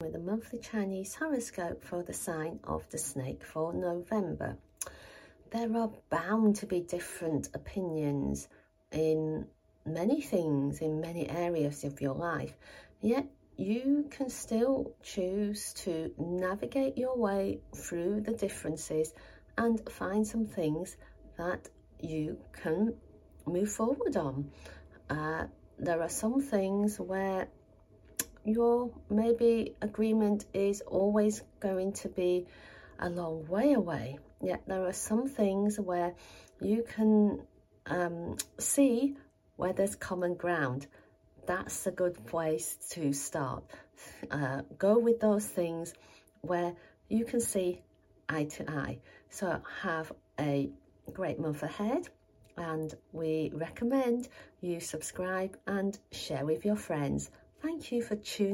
with the monthly Chinese horoscope for the sign of the snake for November. There are bound to be different opinions in many things, in many areas of your life, yet you can still choose to navigate your way through the differences and find some things that you can move forward on. Uh, there are some things where your maybe agreement is always going to be a long way away. Yet there are some things where you can um, see where there's common ground. That's a good place to start. Uh, go with those things where you can see eye to eye. So have a great month ahead and we recommend you subscribe and share with your friends. Thank you for tuning